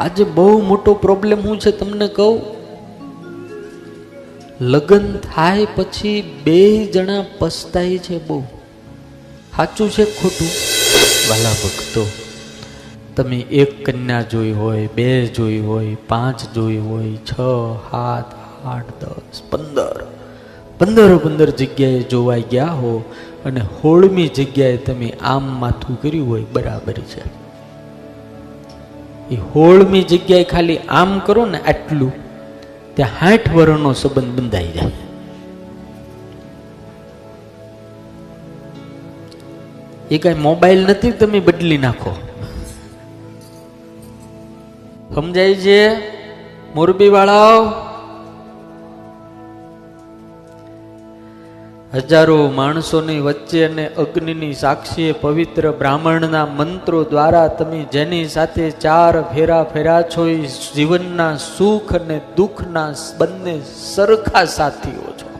આજે બહુ મોટો પ્રોબ્લેમ હું છે તમને કહું. લગ્ન થાય પછી બે જણા પસ્તાય છે બહુ. સાચું છે ખોટું? વાલા ભક્તો, તમે એક કન્યા જોઈ હોય, બે જોઈ હોય, પાંચ જોઈ હોય, છ, સાત, આઠ, દસ, પંદર. પંદર પંદર જગ્યાએ જોવાઈ ગયા હો અને હોળમી જગ્યાએ તમે આમ માથું કર્યું હોય, બરાબર છે. એ હોળમી જગ્યાએ ખાલી આમ કરો ને આટલું, ત્યાં હાઠ વર્ષનો સંબંધ બંધાઈ જાય. એ કઈ મોબાઈલ નથી તમે બદલી નાખો. સમજાય છે? મોરબી વાળાઓ હજારો માણસોની વચ્ચે અને અગ્નિની સાક્ષીએ પવિત્ર બ્રાહ્મણના મંત્રો દ્વારા તમે જેની સાથે ચાર ફેરા ફેરા છો, એ જીવનના સુખ અને દુઃખના બંને સરખા સાથીઓ છો.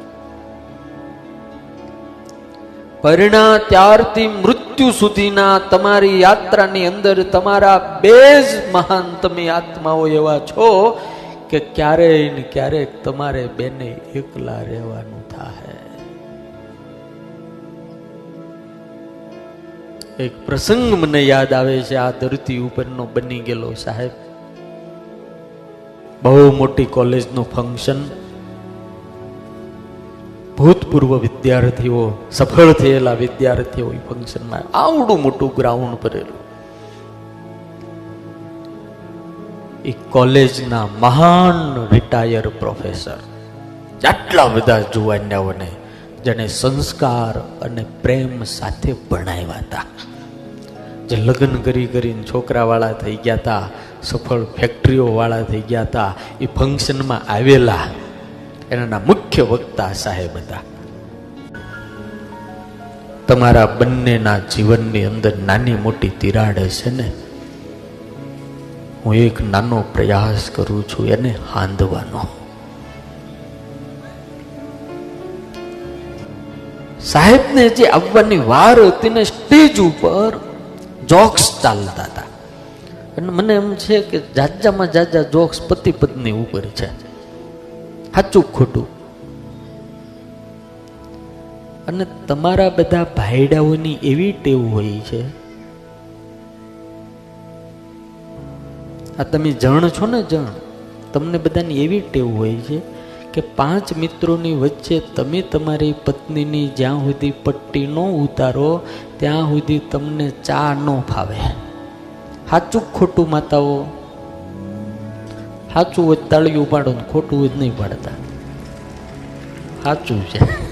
પરિણા ત્યારથી મૃત્યુ સુધીના તમારી યાત્રાની અંદર તમારા બે જ મહાન તમે આત્માઓ એવા છો કે ક્યારેય ને ક્યારેક તમારે બેને એકલા રહેવાનું એક પ્રસંગ મને યાદ આવે છે, આ ધરતી ઉપરનો બની ગયેલો સાહેબ. બહુ મોટી કોલેજનું ફંક્શન. ભૂતપૂર્વ વિદ્યાર્થીઓ, સફળ થયેલા વિદ્યાર્થીઓ ફંક્શનમાં આવડું મોટું ગ્રાઉન્ડ ભરેલું. એ કોલેજના મહાન રિટાયર પ્રોફેસર. આટલા બધા જુવાનિયાઓને જેને સંસ્કાર અને પ્રેમ સાથે ભણાવ્યા હતા. જે લગ્ન કરી કરીને છોકરાવાળા થઈ ગયા હતા, સફળ ફેક્ટરીઓવાળા થઈ ગયા હતા, એ ફંક્શનમાં આવેલા એના મુખ્ય વક્તા સાહેબ હતા. તમારા બંનેના જીવનની અંદર નાની મોટી તિરાડ છે ને? હું એક નાનો પ્રયાસ કરું છું એને હાંધવાનો. સાહેબને જે આવવાની વાર હતી ને સ્ટેજ ઉપર જોક્સ ચાલતા હતા. અને મને એમ છે કે જાજામાં જાજા જોક્સ પતિ પત્ની ઉપર છે. સાચું ખોટું? અને તમારા બધા ભાઈડાઓની એવી ટેવ હોય છે? આ તમે જણ છો ને જણ? તમને બધાની એવી ટેવ હોય છે કે પાંચ મિત્રોની વચ્ચે તમે તમારી પત્નીની જ્યાં સુધી પટ્ટી ન ઉતારો, ત્યાં સુધી તમને ચા ન ફાવે. સાચું ખોટું, માતાઓ? સાચું હોય તાળીયું પાડો ને ખોટું જ નહીં પાડતા. સાચું છે.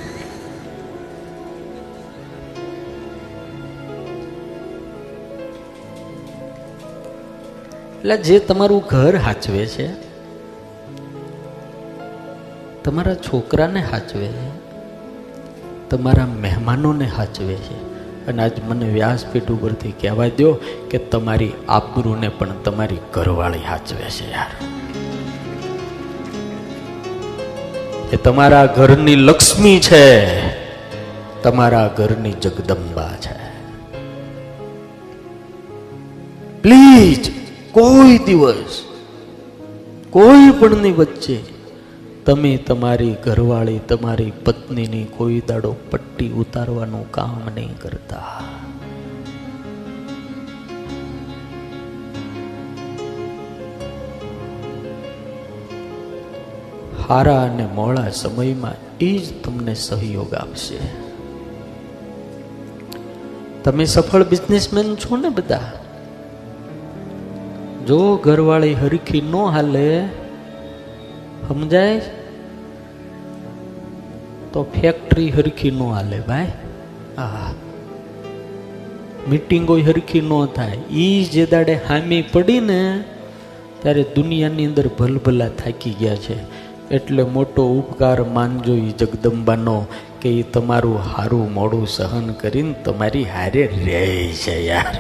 એટલે જે તમારું ઘર હાચવે છે તમારા છોકરાને હાચવે છે? તમારા મહેમાનોને હાચવે છે? અને આજ મને વ્યાસપીઠ ઉપરથી કહેવા દો કે તમારી આબરૂને પણ તમારી ઘરવાળી હાચવે છે યાર. એ તમારા ઘરની લક્ષ્મી છે. તમારા ઘરની જગદંબા છે. પ્લીઝ, કોઈ દિવસ, કોઈ પણની વચ્ચે તમે તમારી ઘરવાળી તમારી પત્નીની કોઈ દાડો પટ્ટી ઉતારવાનું કામ નહીં કરતા. હારા અને મોડા સમયમાં એ જ તમને સહયોગ આપશે. તમે સફળ બિઝનેસમેન છો ને બધા? જો ઘરવાળી હરખી ન હાલે, સમજાય? તો ફેક્ટરી હરખી ન હાલે ભાઈ. આ મિટિંગો હરખી ન થાય. એ જે દાડે હામી પડીને ત્યારે દુનિયાની અંદર ભલભલા થાકી ગયા છે. એટલે મોટો ઉપકાર માનજો એ જગદંબાનો કે એ તમારું હારું મોડું સહન કરીને તમારી હારે રહે છે યાર.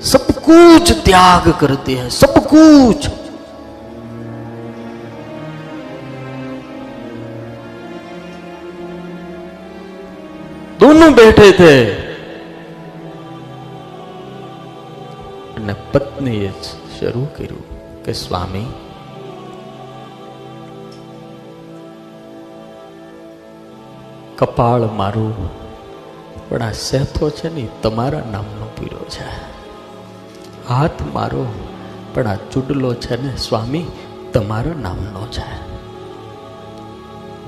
સબ કુછ ત્યાગ કરતી હૈ, સબ दोनों बैठे थे અને પત્નીએ જ શરૂ કર્યું કે સ્વામી કપાળ મારું પણ આ સેથો છે ને તમારા નામનો પીરો છે હાથ મારો પણ આ ચૂડલો છે ને સ્વામી તમારા નામનો છે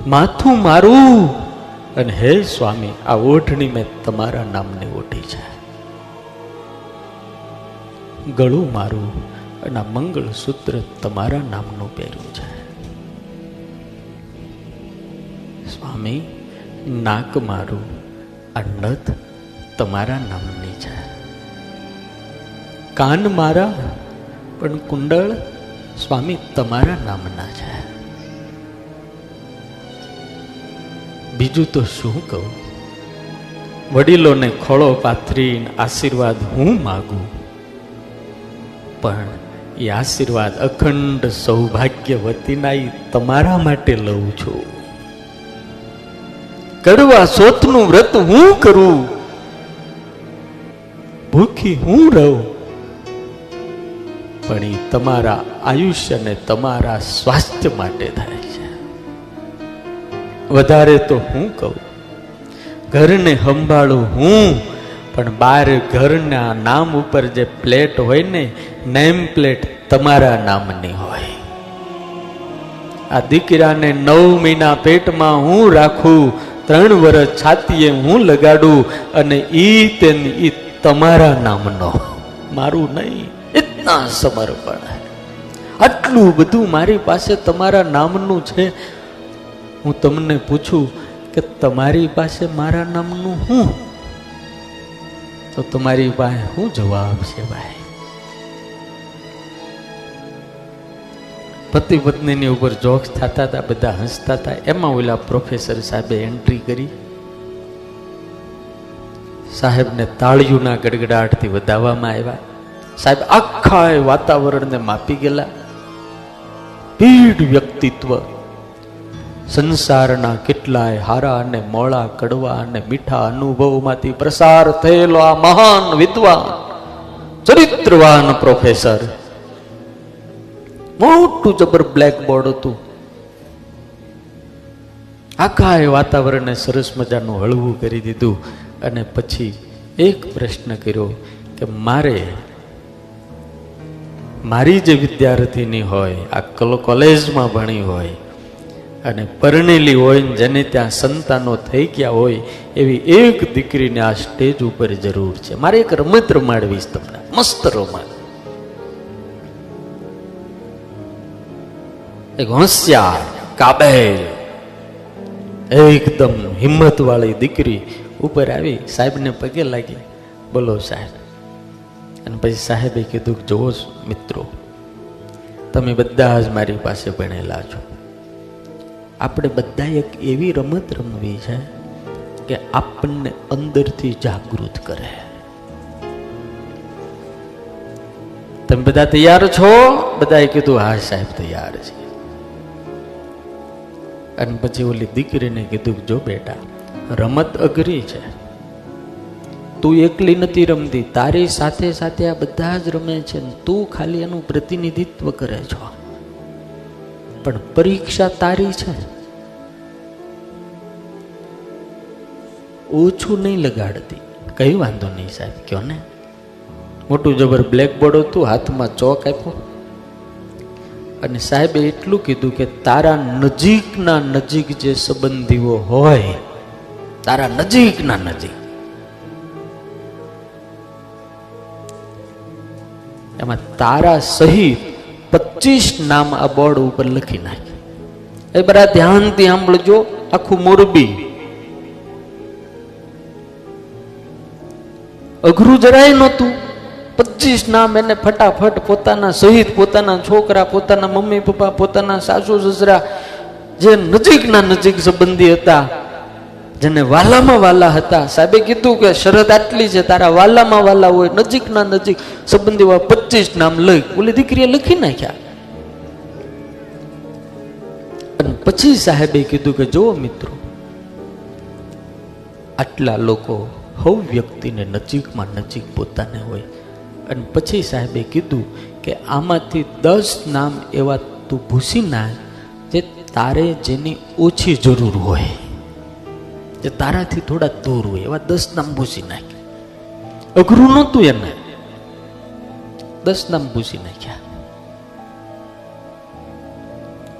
માથું મારું અને હે સ્વામી, આ ઓઢણી મેં તમારા નામની ઓઢી છે. ગળું મારું અને આ મંગળસૂત્ર તમારા નામનું પહેર્યું છે. સ્વામી, નાક મારું આ નથ તમારા નામની છે. કાન મારા, પણ કુંડળ સ્વામી તમારા નામના છે. બીજું તો શું કહું? વડીલોને ખોળો પાથરીને આશીર્વાદ હું માગું? પણ એ આશીર્વાદ અખંડ સૌભાગ્યવતીના તમારા માટે લઉં છું. કરવા સોતનું વ્રત હું કરું? ભૂખી હું રહું? પણ એ તમારા આયુષ્ય ને તમારા સ્વાસ્થ્ય માટે થાય. વધારે તો હું કહું. ઘરને સંભાળું હું, પણ બાર ઘરના નામ ઉપર જે પ્લેટ હોય ને, નેમ પ્લેટ તમારા નામની હોય. આ દીકરાને નવ મહિના પેટમાં હું રાખું, ત્રણ વર્ષ છાતીએ હું લગાડું, અને ઈ તેની ઈ તમારા નામનો. મારું નહીં એટલા સમર્પણ. આટલું બધું મારી પાસે તમારા નામનું છે હું તમને પૂછું કે તમારી પાસે મારા નામનું હું? તો તમારી પાસે શું જવાબ છે ભાઈ? પતિ પત્નીની ઉપર જોક્સ થતા હતા, બધા હસતા હતા. એમાં ઓલા પ્રોફેસર સાહેબે એન્ટ્રી કરી. સાહેબને તાળીઓના ગડગડાટથી વધાવવામાં આવ્યા. સાહેબ, આખા એ વાતાવરણને માપી ગયેલા. પીઢ વ્યક્તિત્વ. સંસારના કેટલાય હારા અને મોળા, કડવા અને મીઠા અનુભવમાંથી પ્રસાર થયેલો આ મહાન વિદ્વાન, ચરિત્રવાન પ્રોફેસર. મોટું જબર બ્લેકબોર્ડ હતું. આખા એ વાતાવરણને સરસ મજાનું હળવું કરી દીધું અને પછી એક પ્રશ્ન કર્યો કે મારે મારી જે વિદ્યાર્થીની હોય, આ કલો- કોલેજમાં ભણી હોય અને પરણેલી હોય જેને ત્યાં સંતાનો થઈ ગયા હોય, એવી એક દીકરીને આ સ્ટેજ ઉપર જરૂર છે. મારે એક રમત રમાડવીશ તમને. મસ્ત રમત એક હોશિયાર, કાબેલ. એકદમ હિંમત વાળી દીકરી ઉપર આવી. સાહેબને પગે લાગી. બોલો સાહેબ. અને પછી સાહેબે કીધું જોવો મિત્રો, તમે બધા જ મારી પાસે ભણેલા છો. આપણે બધા એક એવી રમત રમવી છે કે આપણને અંદરથી જાગૃત કરે. તમે બધા તૈયાર છો? બધાએ કીધું, હા સાહેબ, તૈયાર છે. અને પછી ઓલી દીકરીને કીધું, જો બેટા, રમત અઘરી છે. તું એકલી નથી રમતી. તારી સાથે સાથે આ બધા જ રમે છે તું ખાલી એનું પ્રતિનિધિત્વ કરે છો. પણ પરીક્ષા તારી છે. ઓછું નહીં લગાડતી. કઈ વાંધો નહીં સાહેબ, કયો ને? મોટું જબર બ્લેકબોર્ડ હતું, હાથમાં ચોક આપ્યો. અને સાહેબે એટલું કીધું કે તારા નજીકના નજીક જે સંબંધીઓ હોય, તારા નજીકના નજીક. એમાં તારા સહિત પચીસ નામ આ બોર્ડ ઉપર લખી નાખે. એ બધા ધ્યાનથી સાંભળજો, આખું મોરબી. અઘરું જરાય નહોતું. પચીસ નામ એને ફટાફટ પોતાના સહિત, પોતાના છોકરા, પોતાના મમ્મી, પપ્પા, પોતાના સાસુ, સસરા, જે નજીકના નજીક સંબંધી હતા, જેને વાલામાં વાલા હતા. સાહેબે કીધું કે શરત આટલી છે, તારા વાલામાં વાલા હોય, નજીકના નજીક સંબંધી પચીસ નામ લઈ, ઓલી દીકરીએ લખી નાખ્યા. પછી સાહેબે કીધું કે જો મિત્રો, આટલા લોકો હવ વ્યક્તિને નજીકમાં નજીક પોતાને હોય. અને પછી સાહેબે કીધું કે આમાંથી દસ નામ એવા તું ભૂસી નાખ જે તારે જેની ઓછી જરૂર હોય. જે તારાથી થોડા દૂર હોય, એવા દસ નામ ભૂસી નાખ. અઘરું નહોતું એને. દસ નામ પૂછી નાખ્યા.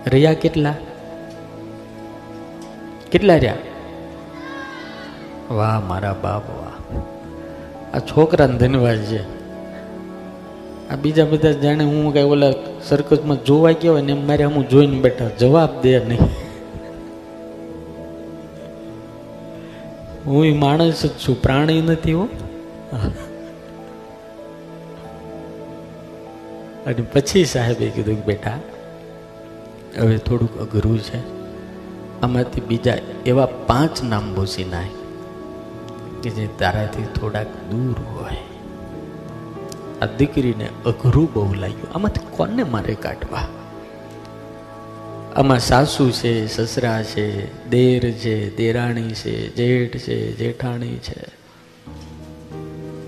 રહ્યા કેટલા? કેટલા રહ્યા? વાહ, મારા બાપ, વાહ. આ છોકરાને ધન્યવાદ છે. આ બીજા બધા જાણે હું કઈ ઓલા સર્કસમાં જોવા ગયા હોય ને એમ મારે હું જોઈને બેઠા. જવાબ દે નહીં. હું માણસ જ છું, પ્રાણી નથી હો. અને પછી સાહેબે કીધું કે બેટા, હવે થોડુંક અઘરું છે. આમાંથી બીજા એવા પાંચ નામ બોસી નાય કે જે તારાથી થોડાક દૂર હોય. આ દીકરીને અઘરું બહુ લાગ્યું. આમાંથી કોને મારે કાઢવા? આમાં સાસુ છે, સસરા છે, દેર છે, દેરાણી છે, જેઠ છે, જેઠાણી છે.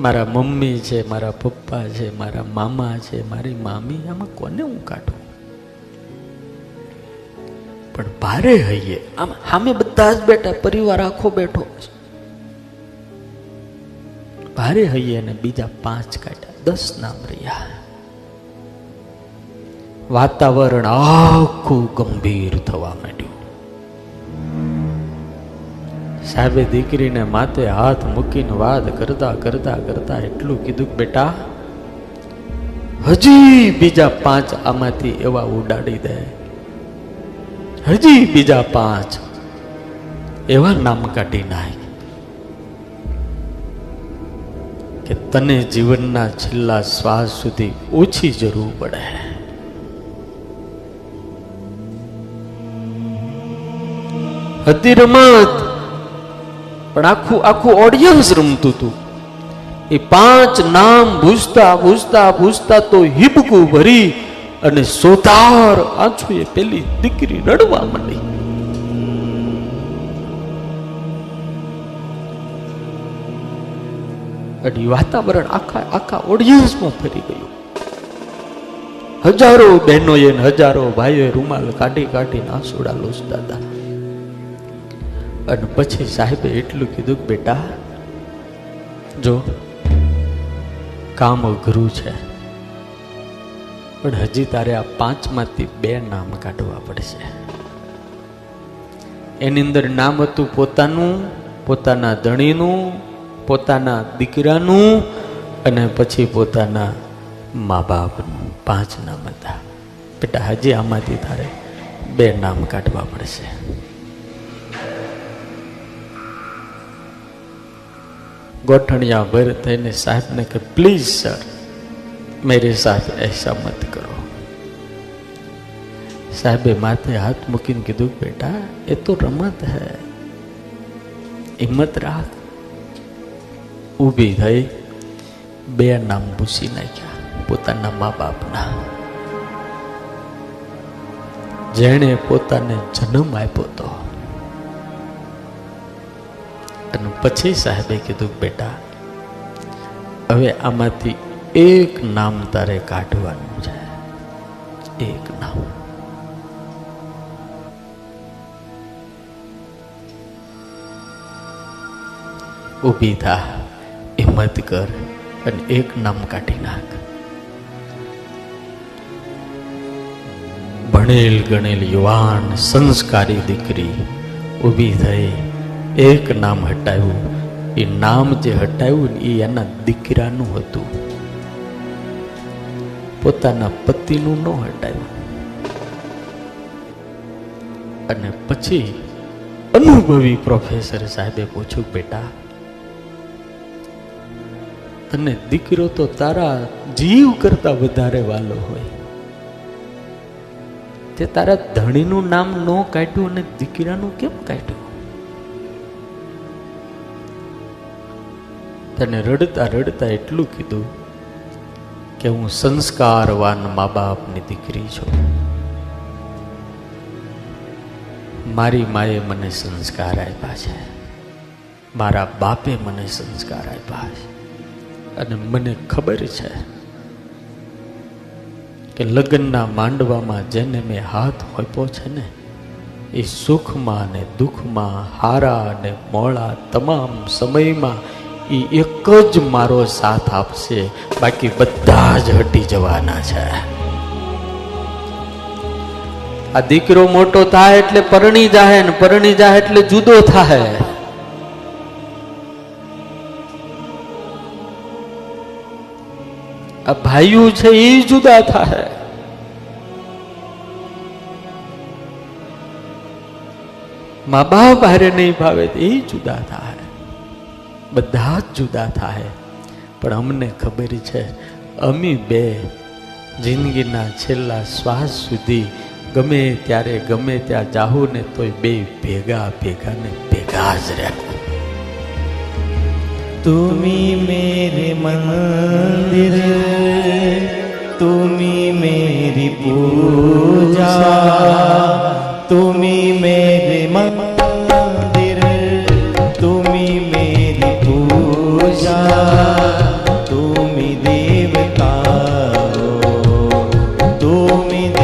મારા મમ્મી છે, મારા પપ્પા છે, મારા મામા છે, મારી મામી, આમાં કોને હું કાઢું? પણ ભારે હૈયે આમ સામે બધા જ બેઠા, પરિવાર આખો બેઠો ભારે હૈયે અને બીજા પાંચ કાઢ્યા. દસ નામ રહ્યા. વાતાવરણ આખું ગંભીર થવા માંડ્યું. સાહેબે દીકરીને માથે હાથ મૂકીને વાત કરતા કરતા કરતા એટલું કીધું બેટા, હજી બીજા પાંચ આમાંથી એવા ઉડાડી દે. હજી બીજા પાંચ એવા નામ કાઢી નાખ કે તને જીવનના છેલ્લા શ્વાસ સુધી ઓછી જરૂર પડે. હતી રમત પણ આખું આખું ઓડિયન્સ રમતું હતું. એ પાંચ નામ ભૂજતા ભૂજતા ભૂજતા તો હિબકું ભરી અને સોતાર આંછું એ પેલી દીકરી રડવા માંડી. અને વાતાવરણ આખા આખા ઓડિયન્સમાં ફરી ગયું. હજારો બહેનોએ હજારો ભાઈઓએ રૂમાલ કાઢી કાઢીને આંસુડા લોચતા હતા. અને પછી સાહેબે એટલું કીધું કે બેટા, જો, કામ અઘરું છે, પણ હજી તારે આ પાંચમાંથી બે નામ કાઢવા પડશે. એની અંદર નામ હતું પોતાનું, પોતાના ધણીનું, પોતાના દીકરાનું, અને પછી પોતાના મા બાપનું પાંચ નામ હતા. બેટા, હજી આમાંથી તારે બે નામ કાઢવા પડશે. ગોઠણિયા ભર થઈને સાહેબને કે પ્લીઝ સર મેરે સાથ એસા મત કરો. સાહેબે માથે હાથ મૂકીને કીધું, બેટા, એ તો રમત હૈ. હિંમત રાખ. ઊભી થઈ બે નામ ભૂસી નાખ્યા પોતાના મા બાપના. જેણે પોતાને જન્મ આપ્યો હતો અને પછી સાહેબે કીધું, બેટા, હવે આમાંથી એક નામ તારે કાઢવાનું છે. એક નામ. ઊભી થા, હિંમત કર અને એક નામ કાઢી નાખ. ભણેલ ગણેલ યુવાન સંસ્કારી દીકરી ઊભી થઈ એક નામ હટાવ્યું. એ નામ જે હટાવ્યું એ એના દીકરાનું હતું. પોતાના પતિનું ન હટાવ્યું. અને પછી અનુભવી પ્રોફેસર સાહેબે પૂછ્યું, બેટા, તને દીકરો તો તારા જીવ કરતા વધારે વાલો હોય. તે તારા ધણીનું નામ ન કાઢ્યું અને દીકરાનું કેમ કાઢ્યું? તને રડતા રડતા એટલું કીધું કે હું સંસ્કારવાન મા બાપની દીકરી છું. મારી માએ મને સંસ્કાર આપ્યા છે. મારા બાપે મને સંસ્કાર આપ્યા છે. અને મને ખબર છે કે લગ્નના માંડવામાં જેને મેં હાથ હોપ્યો છે ને, એ સુખમાં ને દુઃખમાં, હારા અને મોળા તમામ સમયમાં એ એક જ મારો સાથ આપશે, બાકી બધા જ હટી જવાના છે. આ દીકરો મોટો થાય એટલે પરણી જાય ને પરણી જાય એટલે જુદો થાય આ ભાઈઓ છે એ જુદા થાય મા બાપ હારે નહીં ભાવે એ જુદા થાય બધા જ જુદા થાય. પણ અમને ખબર છે, અમે બે જિંદગીના છેલ્લા શ્વાસ સુધી ગમે ત્યારે ગમે ત્યાં જાહુ ને તોય બે ભેગા ભેગા ને ભેગા જ રહ્યા તુમી મેરે મંદિર, તુમી મેરી પૂજા, તુમી મેરે મન তুমি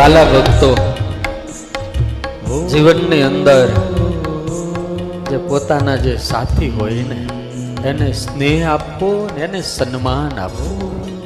વાલા ભક્તો, જીવનની અંદર જે પોતાના જે સાથી હોય ને, એને સ્નેહ આપવો ને એને સન્માન આપવું